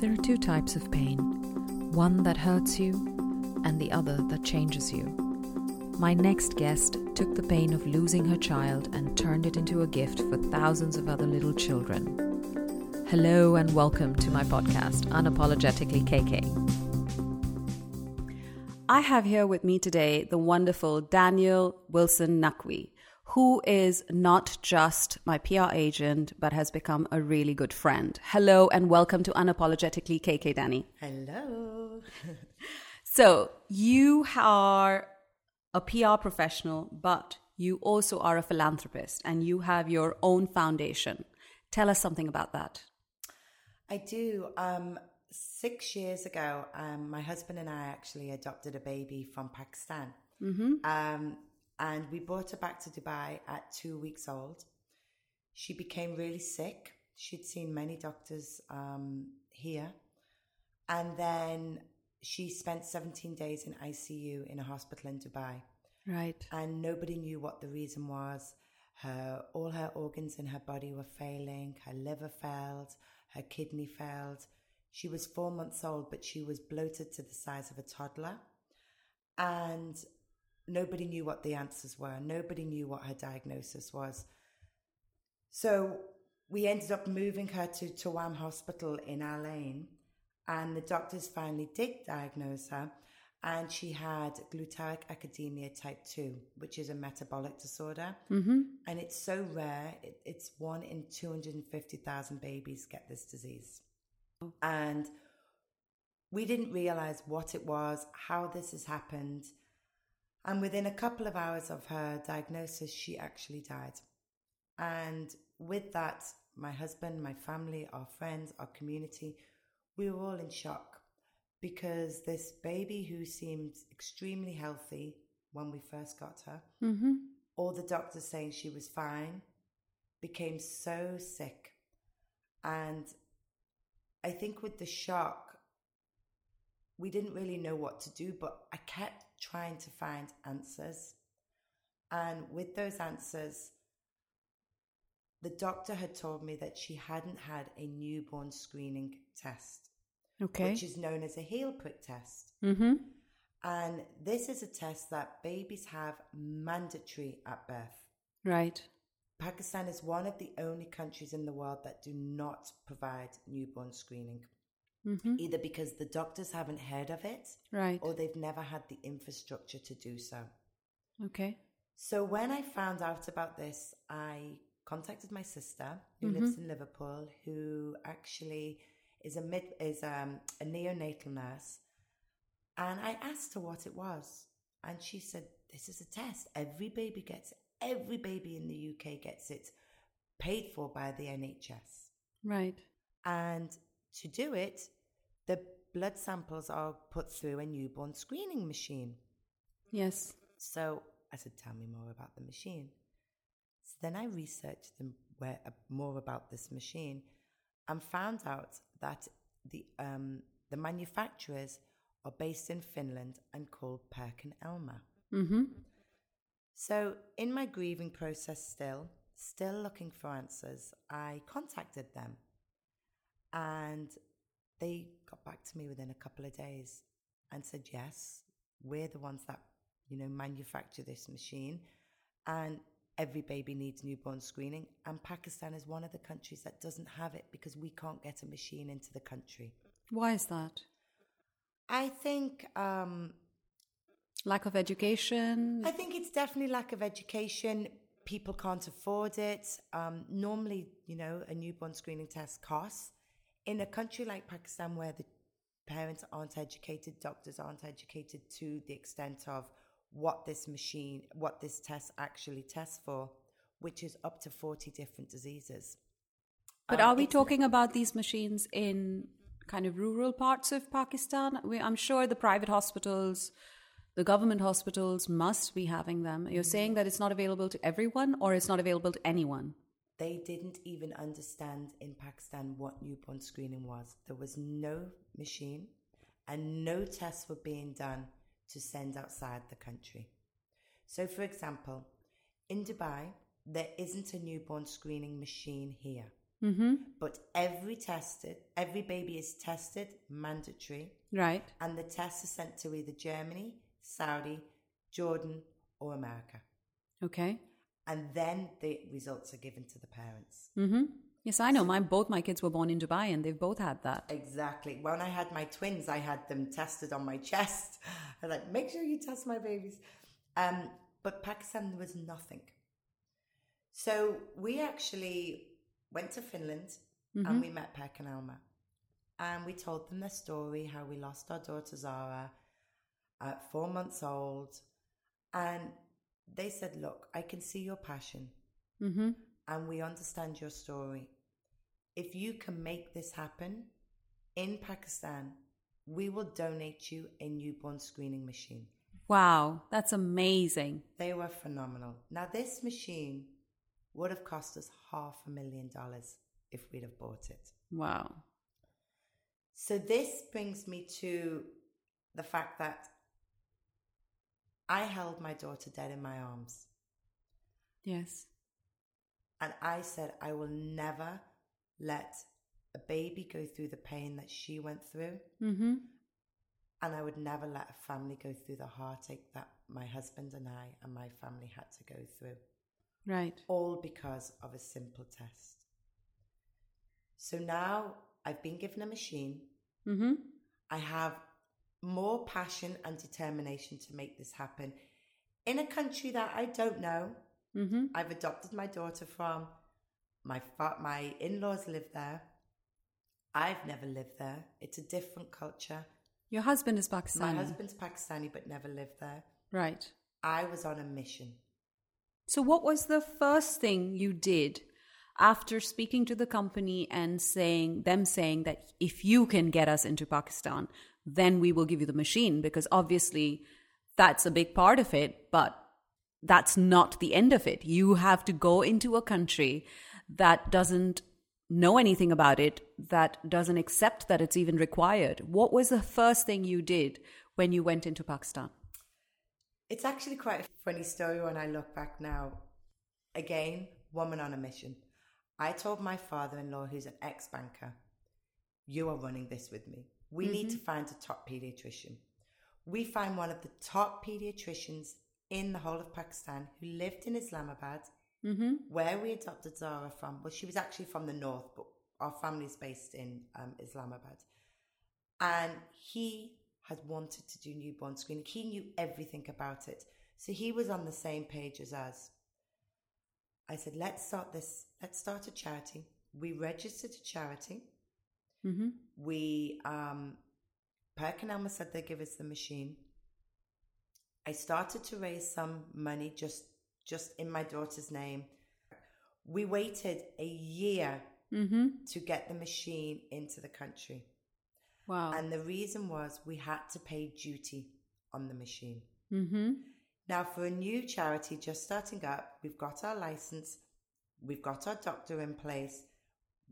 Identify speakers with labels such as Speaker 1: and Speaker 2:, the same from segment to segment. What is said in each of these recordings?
Speaker 1: There are two types of pain one that hurts you, and the other that changes you. My next guest took the pain of losing her child and turned it into a gift for thousands of other little children. Hello, and welcome to my podcast, Unapologetically KK.
Speaker 2: I have here with me today the wonderful Daniel Wilson Naqvi, who is not just my PR agent, but has become a really good friend. Hello and welcome to Unapologetically KK Danny.
Speaker 3: Hello.
Speaker 2: So, you are a PR professional, but you also are a philanthropist and you have your own foundation. Tell us something about that.
Speaker 3: I do. Um, six years ago, um, my husband and I actually adopted a baby from Pakistan. Um, and we brought her back to Dubai at two weeks old. She became really sick. She'd seen many doctors um, here. And then she spent 17 days in ICU in a hospital in Dubai.
Speaker 2: Right.
Speaker 3: and nobody knew what the reason was. Her all her organs in her body were failing. Her liver failed. Her kidney failed. She was four months old, but she was bloated to the size of a toddler, and nobody knew what the answers were. Nobody knew what her diagnosis was. So we ended up moving her to Tawam Hospital in Al Ain, and the doctors finally did diagnose her, and she had glutaric acidemia type 2, which is a metabolic disorder. Mm-hmm. And it's so rare, it, it's one in 250,000 babies get this disease. And we didn't realize what it was, how this has happened. And within a couple of hours of her diagnosis, she actually died. And with that, my husband, my family, our friends, our community, we were all in shock because this baby who seemed extremely healthy when we first got her, mm-hmm. all the doctors saying she was fine, became so sick. And I think with the shock, we didn't really know what to do, but I kept trying to find answers. And with those answers, the doctor had told me that she hadn't had a newborn screening test,
Speaker 2: Okay.
Speaker 3: which is known as a heel prick test.
Speaker 2: mm-hmm.
Speaker 3: And this is a test that babies have mandatory at birth.
Speaker 2: Right.
Speaker 3: Pakistan is one of the only countries in the world that do not provide newborn screening, either because the doctors haven't heard of it
Speaker 2: Right.
Speaker 3: or they've never had the infrastructure to do so.
Speaker 2: Okay.
Speaker 3: So when I found out about this, I contacted my sister who lives in Liverpool, who actually is a mid is um, a neonatal nurse, and I asked her what it was, and she said, "This is a test. Every baby gets. Every baby in the UK gets it, paid for by the NHS."
Speaker 2: Right.
Speaker 3: And to do it, the blood samples are put through a newborn screening machine.
Speaker 2: Yes.
Speaker 3: So I said, Tell me more about the machine. So then I researched them where, uh, more about this machine and found out that the, um, the manufacturers are based in Finland and called Perkin Elmer.
Speaker 2: Mm-hmm.
Speaker 3: So, in my grieving process, still, still looking for answers, I contacted them and they got back to me within a couple of days and said, Yes, we're the ones that, you know, manufacture this machine and every baby needs newborn screening. And Pakistan is one of the countries that doesn't have it because we can't get a machine into the country.
Speaker 2: Why is that?
Speaker 3: I think um,
Speaker 2: Lack of education.
Speaker 3: I think it's definitely lack of education. People can't afford it. Um, normally, you know, a newborn screening test costs. In a country like Pakistan, where the parents aren't educated, doctors aren't educated to the extent of what this machine, what this test actually tests for, which is up to 40 different diseases.
Speaker 2: But
Speaker 3: Um,
Speaker 2: are we talking about these machines in kind of rural parts of Pakistan? We, I'm sure the private hospitals, the government hospitals must be having them. You're saying that it's not available to everyone or it's not available to anyone?
Speaker 3: They didn't even understand in Pakistan what newborn screening was. There was no machine and no tests were being done to send outside the country. So, for example, in Dubai, there isn't a newborn screening machine here.
Speaker 2: Mm-hmm.
Speaker 3: But every tested, every baby is tested mandatory,
Speaker 2: Right.
Speaker 3: and the tests are sent to either Germany, Saudi, Jordan, or America.
Speaker 2: Okay.
Speaker 3: And then the results are given to the parents.
Speaker 2: Mm-hmm. Yes, I know. My both my kids were born in Dubai, and they've both had that.
Speaker 3: Exactly. When I had my twins, I had them tested on my chest. I was like, make sure you test my babies. Um, but Pakistan, there was nothing. So we actually went to Finland and we met Perkin Elmer. And we told them their story how we lost our daughter Zara at four months old. And they said, Look, I can see your passion
Speaker 2: Mm-hmm.
Speaker 3: and we understand your story. If you can make this happen in Pakistan, we will donate you a newborn screening machine.
Speaker 2: Wow, that's amazing.
Speaker 3: They were phenomenal. Now, this machine would have cost us half a million dollars if we'd have bought it.
Speaker 2: Wow.
Speaker 3: So, this brings me to the fact that I held my daughter dead in my arms.
Speaker 2: Yes.
Speaker 3: And I said, I will never let a baby go through the pain that she went through.
Speaker 2: Mm-hmm.
Speaker 3: And I would never let a family go through the heartache that my husband and I and my family had to go through.
Speaker 2: Right.
Speaker 3: All because of a simple test. So now I've been given a machine.
Speaker 2: Mm-hmm.
Speaker 3: I have more passion and determination to make this happen in a country that I don't know.
Speaker 2: Mm-hmm.
Speaker 3: I've adopted my daughter from. My fa- my in-laws live there. I've never lived there. It's a different culture.
Speaker 2: Your husband is Pakistani.
Speaker 3: My husband's Pakistani but never lived there.
Speaker 2: Right.
Speaker 3: I was on a mission.
Speaker 2: So, what was the first thing you did after speaking to the company and saying them saying that if you can get us into Pakistan, then we will give you the machine? Because obviously, that's a big part of it, but that's not the end of it. You have to go into a country that doesn't know anything about it, that doesn't accept that it's even required. What was the first thing you did when you went into Pakistan?
Speaker 3: It's actually quite a funny story when I look back now. Again, woman on a mission. I told my father in law, who's an ex banker, you are running this with me. We need to find a top pediatrician. We find one of the top pediatricians in the whole of Pakistan who lived in Islamabad, where we adopted Zara from. Well, she was actually from the north, but our family's based in um, Islamabad. And he had wanted to do newborn screening. He knew everything about it. So he was on the same page as us. I said, let's start this, let's start a charity. We registered a charity.
Speaker 2: Mm-hmm.
Speaker 3: We, um, Perkin Elmer said they'd give us the machine. I started to raise some money just, just in my daughter's name. We waited a year
Speaker 2: Mm-hmm.
Speaker 3: to get the machine into the country.
Speaker 2: Wow.
Speaker 3: And the reason was we had to pay duty on the machine.
Speaker 2: mm-hmm.
Speaker 3: Now, for a new charity just starting up, we've got our license, we've got our doctor in place,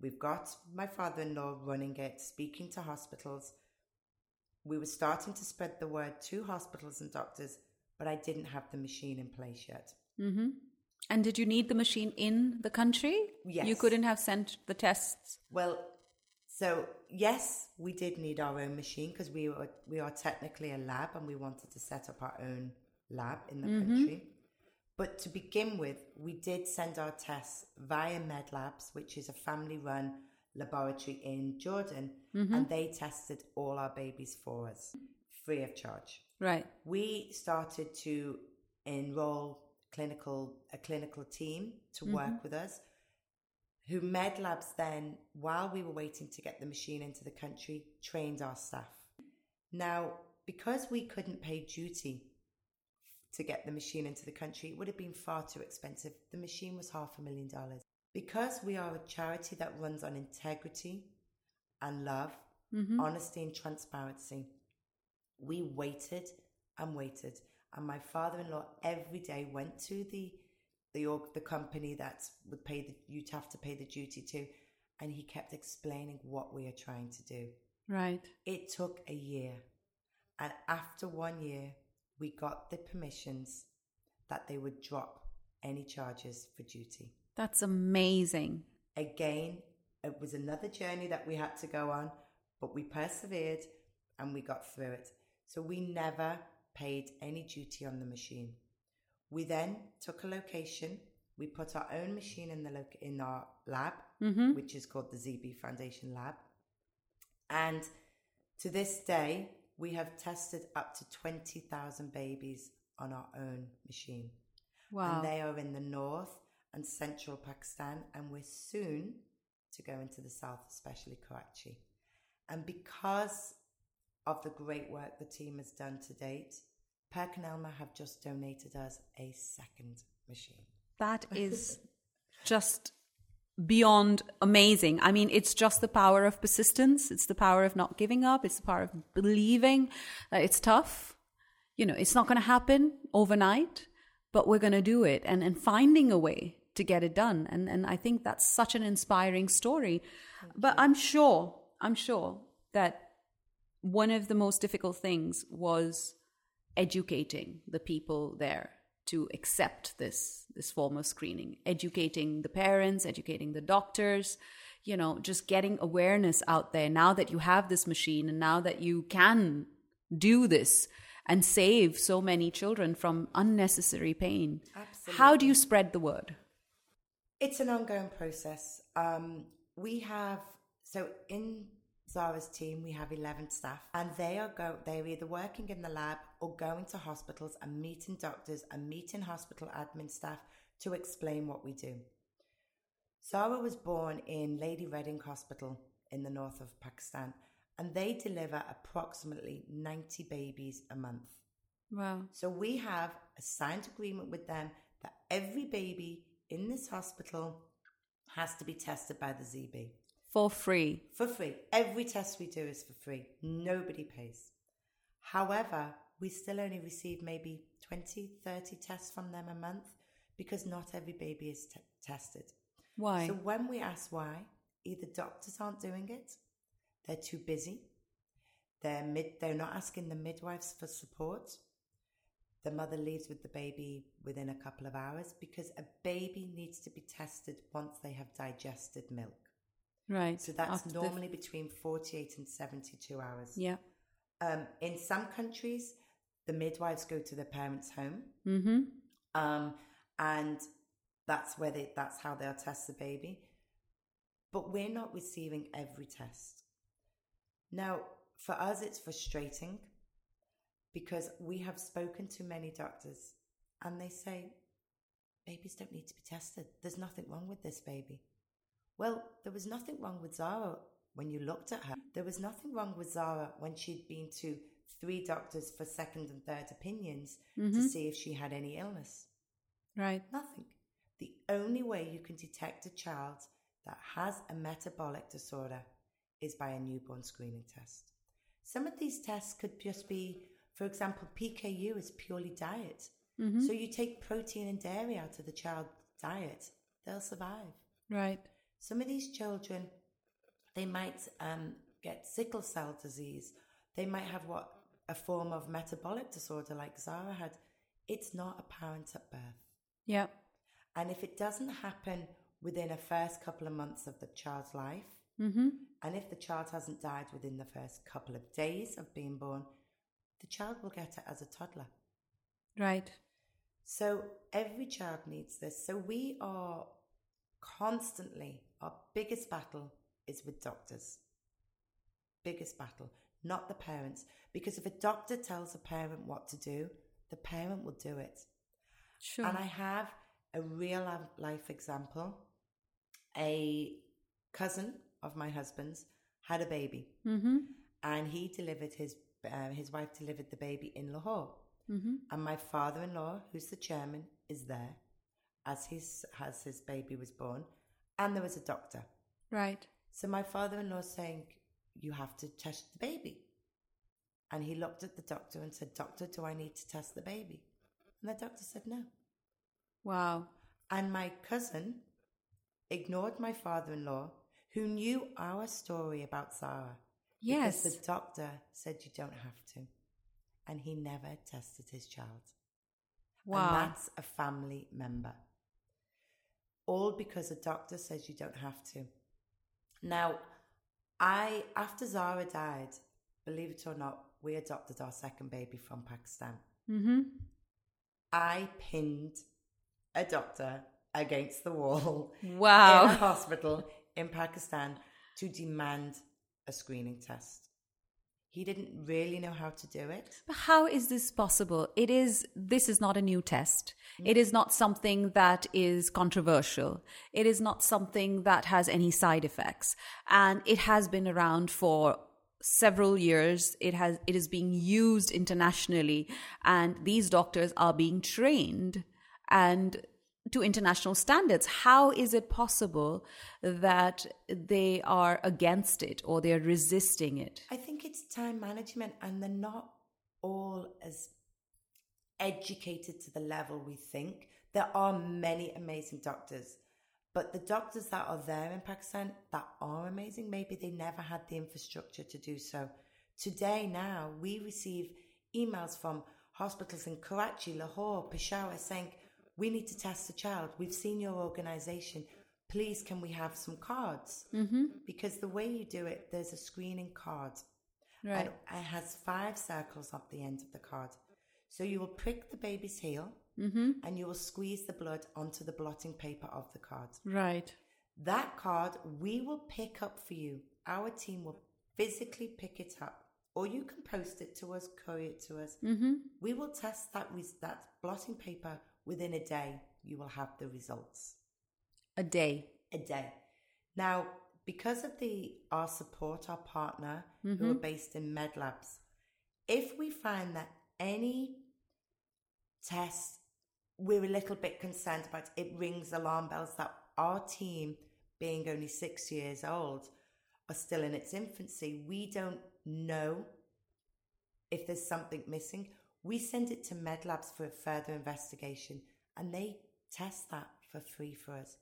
Speaker 3: we've got my father in law running it, speaking to hospitals. We were starting to spread the word to hospitals and doctors, but I didn't have the machine in place yet.
Speaker 2: Mm-hmm. And did you need the machine in the country?
Speaker 3: Yes.
Speaker 2: You couldn't have sent the tests.
Speaker 3: Well, so yes, we did need our own machine because we were we are technically a lab and we wanted to set up our own lab in the mm-hmm. country. But to begin with, we did send our tests via MedLabs, which is a family-run laboratory in Jordan, mm-hmm. and they tested all our babies for us free of charge.
Speaker 2: Right.
Speaker 3: We started to enroll clinical a clinical team to mm-hmm. work with us who medlabs then while we were waiting to get the machine into the country trained our staff now because we couldn't pay duty to get the machine into the country it would have been far too expensive. The machine was half a million dollars. Because we are a charity that runs on integrity and love mm-hmm. honesty and transparency we waited and waited. And my father-in-law every day went to the the org- the company that would pay the you'd have to pay the duty to and he kept explaining what we are trying to do.
Speaker 2: Right.
Speaker 3: it took a year. And after one year we got the permissions that they would drop any charges for duty
Speaker 2: That's amazing.
Speaker 3: again it was another journey that we had to go on, but we persevered and we got through it. So we never paid any duty on the machine. We then took a location. We put our own machine in the lo- in our lab,
Speaker 2: Mm-hmm.
Speaker 3: which is called the ZB Foundation Lab. And to this day, we have tested up to 20,000 babies on our own machine.
Speaker 2: Wow.
Speaker 3: And they are in the north and central Pakistan, and we're soon to go into the south, especially Karachi. And because of the great work the team has done to date, Perkin Elmer have just donated us a second machine.
Speaker 2: That is just beyond amazing. I mean, it's just the power of persistence. It's the power of not giving up. It's the power of believing that it's tough. You know, it's not going to happen overnight, but we're going to do it and, and finding a way to get it done. And, and I think that's such an inspiring story. But I'm sure, I'm sure that one of the most difficult things was educating the people there to accept this this form of screening. Educating the parents educating the doctors you know just getting awareness out there. Now that you have this machine and now that you can do this and save so many children from unnecessary pain how do you spread the word?
Speaker 3: It's an ongoing process. Um, we have so in Zara's team we have eleven staff, and they are go they're either working in the lab or going to hospitals and meeting doctors and meeting hospital admin staff to explain what we do. Zara was born in Lady Reading Hospital in the north of Pakistan, and they deliver approximately ninety babies a month.
Speaker 2: wow
Speaker 3: So we have a signed agreement with them that every baby in this hospital has to be tested by the ZB
Speaker 2: for free
Speaker 3: for free. Every test we do is for free. Nobody pays. However, we still only receive maybe 20, 30 tests from them a month because not every baby is t- tested.
Speaker 2: why
Speaker 3: So when we ask why, either doctors aren't doing it, they're too busy, they're mid, they're not asking the midwives for support. The mother leaves with the baby within a couple of hours because a baby needs to be tested once they have digested milk.
Speaker 2: Right
Speaker 3: So that's
Speaker 2: After the-
Speaker 3: normally between 48 and 72 hours.
Speaker 2: yeah
Speaker 3: Um, in some countries, the midwives go to the parents' home
Speaker 2: mm-hmm
Speaker 3: um, and that's where they that's how they'll test the baby. But we're not receiving every test. Now, for us, it's frustrating because we have spoken to many doctors and they say babies don't need to be tested. There's nothing wrong with this baby. Well, there was nothing wrong with Zara when you looked at her. There was nothing wrong with Zara when she'd been to three doctors for second and third opinions to mm-hmm. see if she had any illness.
Speaker 2: right
Speaker 3: Nothing. The only way you can detect a child that has a metabolic disorder is by a newborn screening test. Some of these tests could just be, for example, PKU is purely diet. Mm-hmm. So you take protein and dairy out of the child's diet, they'll survive.
Speaker 2: right
Speaker 3: Some of these children, they might um, get sickle cell disease. They might have what a form of metabolic disorder like Zara had. It's not apparent at birth.
Speaker 2: yeah
Speaker 3: And if it doesn't happen within a first couple of months of the child's life,
Speaker 2: mm-hmm
Speaker 3: and if the child hasn't died within the first couple of days of being born, the child will get it as a toddler.
Speaker 2: right
Speaker 3: So every child needs this. So we are constantly, our biggest battle is with doctors. Biggest battle, not the parents. Because if a doctor tells a parent what to do, the parent will do it.
Speaker 2: sure
Speaker 3: And I have a real life example. A cousin of my husband's had a baby,
Speaker 2: mm-hmm
Speaker 3: and he delivered his uh, his wife delivered the baby in Lahore,
Speaker 2: mm-hmm
Speaker 3: and my father-in-law, who's the chairman, is there as his as his baby was born, and there was a doctor.
Speaker 2: right
Speaker 3: So my father-in-law saying, "You have to test the baby," and he looked at the doctor and said, "Doctor, do I need to test the baby?" And the doctor said, "No."
Speaker 2: wow
Speaker 3: And my cousin ignored my father in law, who knew our story about Zara.
Speaker 2: Yes.
Speaker 3: Because the doctor said you don't have to. And he never tested his child.
Speaker 2: Wow.
Speaker 3: And that's a family member. All because a doctor says you don't have to. Now, I after Zara died, believe it or not, we adopted our second baby from Pakistan.
Speaker 2: Mm-hmm.
Speaker 3: I pinned a doctor against the wall in a
Speaker 2: Wow.
Speaker 3: hospital in Pakistan to demand a screening test. He didn't really know how to do it.
Speaker 2: But How is this possible? It is this is not a new test. It is not something that is controversial. It is not something that has any side effects. And it has been around for several years. It has it is being used internationally and these doctors are being trained and to international standards. How is it possible that they are against it or they're resisting it?
Speaker 3: I think it's time management, and they're not all as educated to the level we think. There are many amazing doctors, but the doctors that are there in Pakistan that are amazing, maybe they never had the infrastructure to do so. Today, now, we receive emails from hospitals in Karachi, Lahore, Peshawar saying, We need to test the child. We've seen your organization. Please, can we have some cards? Mm-hmm. Because the way you do it, there's a screening card.
Speaker 2: Right.
Speaker 3: And it has five circles up the end of the card. So you will prick the baby's heel
Speaker 2: Mm-hmm.
Speaker 3: and you will squeeze the blood onto the blotting paper of the card.
Speaker 2: Right.
Speaker 3: That card we will pick up for you. Our team will physically pick it up, or you can post it to us, courier it to us.
Speaker 2: Mm-hmm.
Speaker 3: We will test that res- that blotting paper within a day. You will have the results
Speaker 2: A day.
Speaker 3: a day. Now, because of the our support, our partner, who mm-hmm. are based in MedLabs, if we find that any test we're a little bit concerned about, it rings alarm bells that our team, being only six years old, are still in its infancy. We don't know if there's something missing. We send it to MedLabs for a further investigation and they test that for free for us.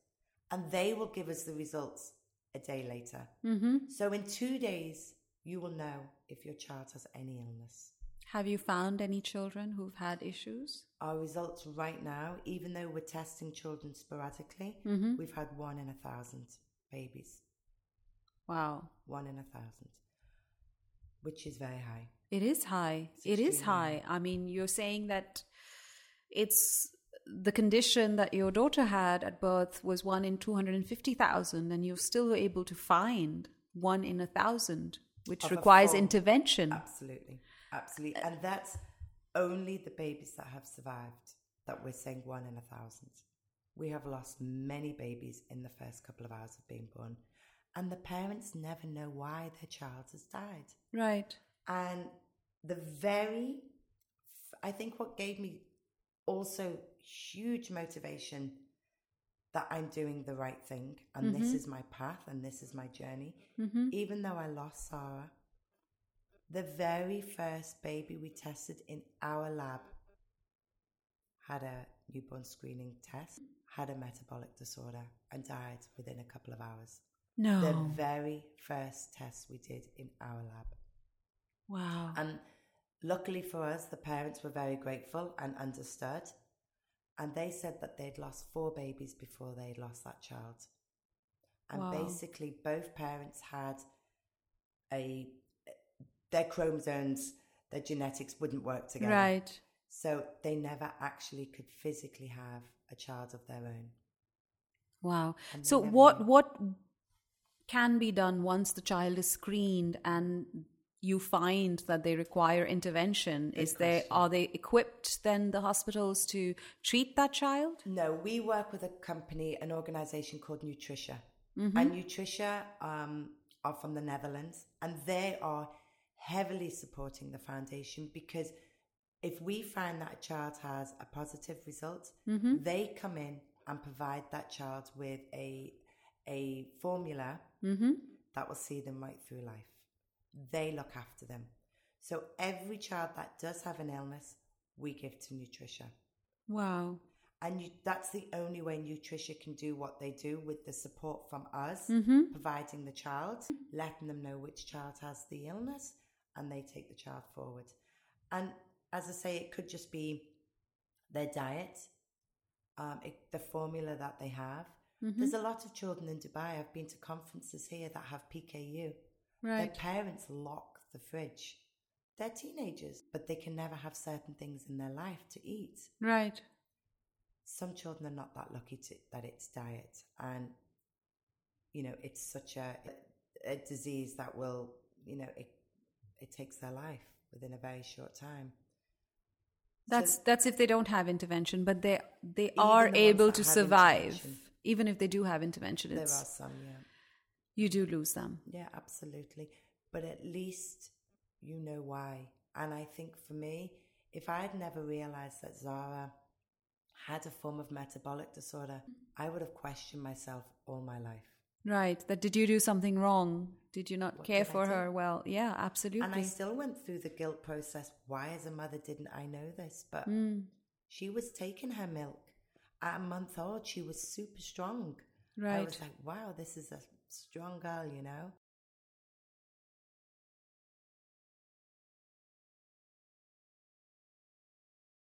Speaker 3: And they will give us the results a day later.
Speaker 2: Mm-hmm.
Speaker 3: So in two days, you will know if your child has any illness.
Speaker 2: Have you found any children who've had issues?
Speaker 3: Our results right now, even though we're testing children sporadically,
Speaker 2: Mm-hmm.
Speaker 3: we've had one in a thousand babies.
Speaker 2: Wow.
Speaker 3: One in a thousand, which is very high.
Speaker 2: It is high.
Speaker 3: It's
Speaker 2: It is
Speaker 3: extremely
Speaker 2: high. I mean, you're saying that it's the condition that your daughter had at birth was one in 250,000, and you're still able to find one in a thousand, which
Speaker 3: Of
Speaker 2: requires intervention.
Speaker 3: Absolutely. Absolutely. And that's only the babies that have survived that we're saying one in a thousand. We have lost many babies in the first couple of hours of being born. And the parents never know why their child has died.
Speaker 2: Right.
Speaker 3: And the very, I think what gave me also huge motivation that I'm doing the right thing and this mm-hmm. is my path and this is my journey, mm-hmm. even though I lost Zara, the very first baby we tested in our lab had a newborn screening test, had a metabolic disorder, and died within a couple of hours.
Speaker 2: No.
Speaker 3: The very first test we did in our lab.
Speaker 2: wow.
Speaker 3: And luckily for us, the parents were very grateful and understood. And they said that they'd lost four babies before they'd lost that child. And
Speaker 2: Wow.
Speaker 3: basically, both parents had a their chromosomes, their genetics wouldn't work together.
Speaker 2: Right.
Speaker 3: So they never actually could physically have a child of their own.
Speaker 2: Wow. So what
Speaker 3: knew.
Speaker 2: what can be done once the child is screened and you find that they require intervention? is there are they equipped then the hospitals to treat that child?
Speaker 3: No, we work with a company, an organization called Nutricia.
Speaker 2: Mm-hmm.
Speaker 3: And Nutricia um, are from the Netherlands, and they are heavily supporting the foundation because if we find that a child has a positive result,
Speaker 2: Mm-hmm.
Speaker 3: they come in and provide that child with a a formula
Speaker 2: Mm-hmm.
Speaker 3: that will see them right through life. They look after them. So every child that does have an illness, we give to Nutricia.
Speaker 2: Wow.
Speaker 3: And you, that's the only way Nutricia can do what they do with the support from us,
Speaker 2: Mm-hmm.
Speaker 3: providing the child, letting them know which child has the illness, and they take the child forward. And as I say, it could just be their diet, um, it, the formula that they have, There's a lot of children in Dubai. I've been to conferences here that have PKU. Their parents lock the fridge. They're teenagers, but they can never have certain things in their life to eat.
Speaker 2: Right.
Speaker 3: Some children are not that lucky to, that it's diet, and you know it's such a a disease that will you know it it takes their life within a very short time.
Speaker 2: That's that's if they don't have intervention, but they they are able to survive. Even if they do have intervention,
Speaker 3: There are some, yeah,
Speaker 2: you do lose them.
Speaker 3: yeah, absolutely. But at least you know why. And I think for me, if I had never realized that Zara had a form of metabolic disorder, I would have questioned myself all my life.
Speaker 2: Right. That did you do something wrong? Did you not
Speaker 3: What
Speaker 2: care for her? Well, yeah, absolutely.
Speaker 3: And I still went through the guilt process. Why, as a mother, didn't I know this? But
Speaker 2: Mm.
Speaker 3: she was taking her milk. At a month old, she was super strong.
Speaker 2: Right.
Speaker 3: I was like, wow, this is a strong girl, you know?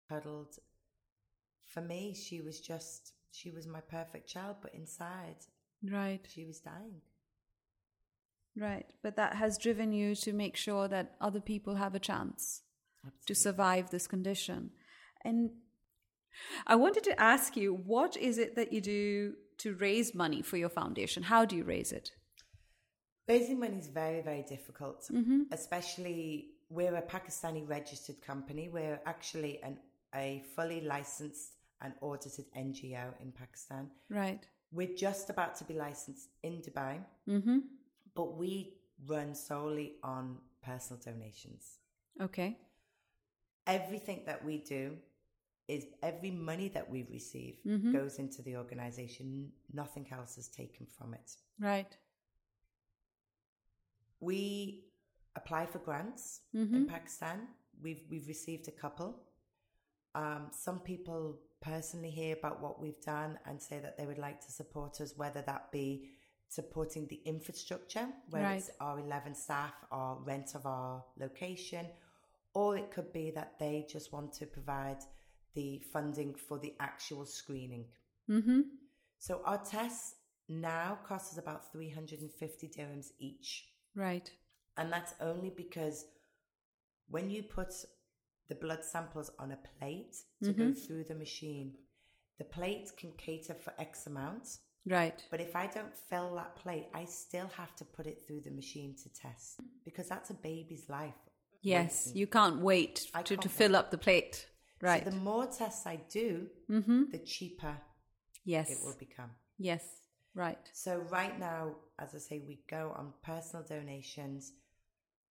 Speaker 3: Cuddled. For me, she was just, she was my perfect child, but inside,
Speaker 2: right.
Speaker 3: she was dying.
Speaker 2: Right. But that has driven you to make sure that other people have a chance to survive this condition. And I wanted to ask you, what is it that you do to raise money for your foundation? How do you raise it?
Speaker 3: Raising money is very, very difficult,
Speaker 2: Mm-hmm.
Speaker 3: especially we're a Pakistani registered company. We're actually an, a fully licensed and audited NGO in Pakistan.
Speaker 2: Right.
Speaker 3: We're just about to be licensed in Dubai,
Speaker 2: Mm-hmm.
Speaker 3: but we run solely on personal donations.
Speaker 2: Okay.
Speaker 3: Everything that we do is every money that we receive
Speaker 2: Mm-hmm.
Speaker 3: goes into the organization. Nothing else is taken from it.
Speaker 2: Right.
Speaker 3: We apply for grants
Speaker 2: Mm-hmm.
Speaker 3: in Pakistan. We've we've received a couple. Um, some people personally hear about what we've done and say that they would like to support us, whether that be supporting the infrastructure, where it's
Speaker 2: Right.
Speaker 3: our eleven staff, or rent of our location, or it could be that they just want to provide the funding for the actual screening.
Speaker 2: Mm-hmm.
Speaker 3: So our tests now cost us about three hundred and fifty dirhams each.
Speaker 2: Right.
Speaker 3: And that's only because when you put the blood samples on a plate to go through the machine, the plate can cater for X amount.
Speaker 2: Right.
Speaker 3: But if I don't fill that plate, I still have to put it through the machine to test because that's a baby's life.
Speaker 2: Yes.
Speaker 3: waiting.
Speaker 2: You can't wait
Speaker 3: I
Speaker 2: to, to
Speaker 3: can't
Speaker 2: fill up the plate. Right.
Speaker 3: So the more tests I do,
Speaker 2: mm-hmm.
Speaker 3: the cheaper
Speaker 2: Yes.
Speaker 3: it will become.
Speaker 2: Yes. Right.
Speaker 3: So right now, as I say, we go on personal donations.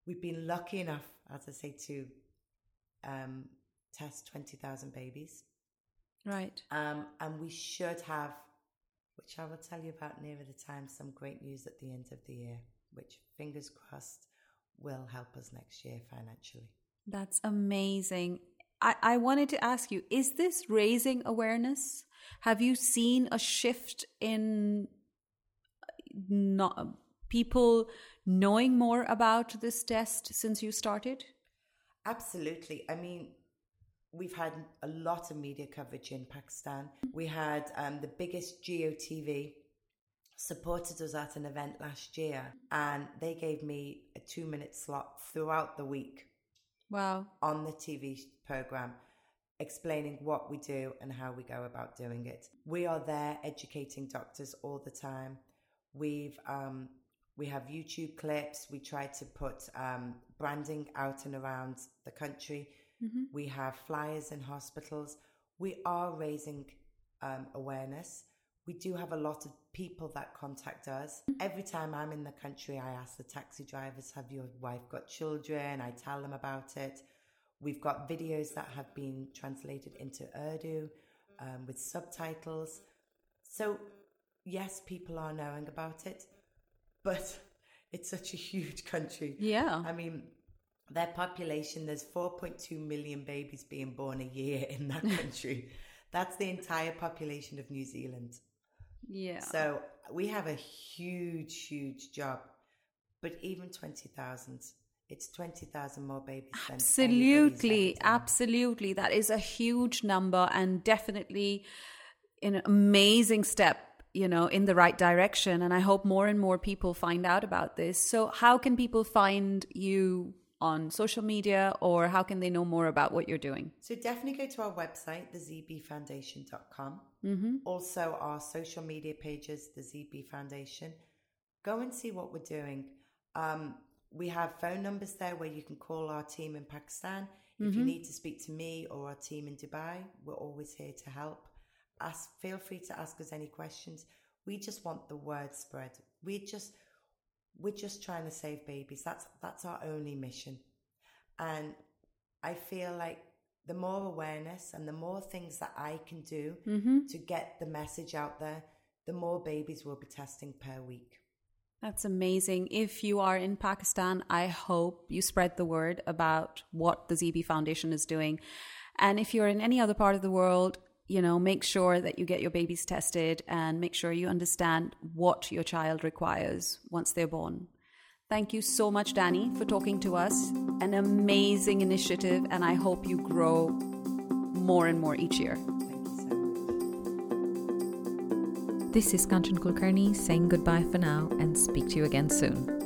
Speaker 3: We've been lucky enough, as I say, to um, test twenty thousand babies,
Speaker 2: Right.
Speaker 3: um, and we should have, which I will tell you about nearer the time, some great news at the end of the year, which fingers crossed will help us next year financially.
Speaker 2: That's amazing. I, I wanted to ask you is this raising awareness? Have you seen a shift in not, people knowing more about this test since you started?
Speaker 3: Absolutely. I mean, we've had a lot of media coverage in Pakistan. We had um, the biggest GeoTV supported us at an event last year, and they gave me a two minute slot throughout the week
Speaker 2: Wow.
Speaker 3: on the TV program explaining what we do and how we go about doing it. We are there educating doctors all the time. We've um, we have YouTube clips. We try to put um, branding out and around the country. We have flyers in hospitals. We are raising um, awareness. We do have a lot of people that contact us. Every time I'm in the country, I ask the taxi drivers, Have your wife got children? I tell them about it. We've got videos that have been translated into Urdu um, with subtitles. So, yes, people are knowing about it, but it's such a huge country.
Speaker 2: Yeah.
Speaker 3: I mean, their population, there's 4.2 million babies being born a year in that country. That's the entire population of New Zealand.
Speaker 2: Yeah.
Speaker 3: So we have a huge, huge job. But even 20,000, it's 20,000 more babies than
Speaker 2: Absolutely, absolutely. That is a huge number and definitely an amazing step you know, in the right direction. And I hope more and more people find out about this. So, how can people find you on social media or how can they know more about what you're doing?
Speaker 3: So, definitely go to our website, thezbfoundation.com. Mm-hmm. Also, our social media pages, the ZB Foundation. Go and see what we're doing. Um, we have phone numbers there where you can call our team in Pakistan. If mm-hmm. you need to speak to me or our team in Dubai, we're always here to help ask, feel free to ask us any questions. We just want the word spread. We just, we're just trying to save babies. That's, that's our only mission. And I feel like the more awareness and the more things that I can do mm-hmm. to get the message out there, the more babies will be testing per week.
Speaker 2: That's amazing. If you are in Pakistan, I hope you spread the word about what the ZB Foundation is doing. And if you're in any other part of the world, you know, make sure that you get your babies tested and make sure you understand what your child requires once they're born. Thank you so much, Danny, for talking to us. An amazing initiative, and I hope you grow more and more each year.
Speaker 1: This is Kanchan Kulkarni saying goodbye for now and speak to you again soon.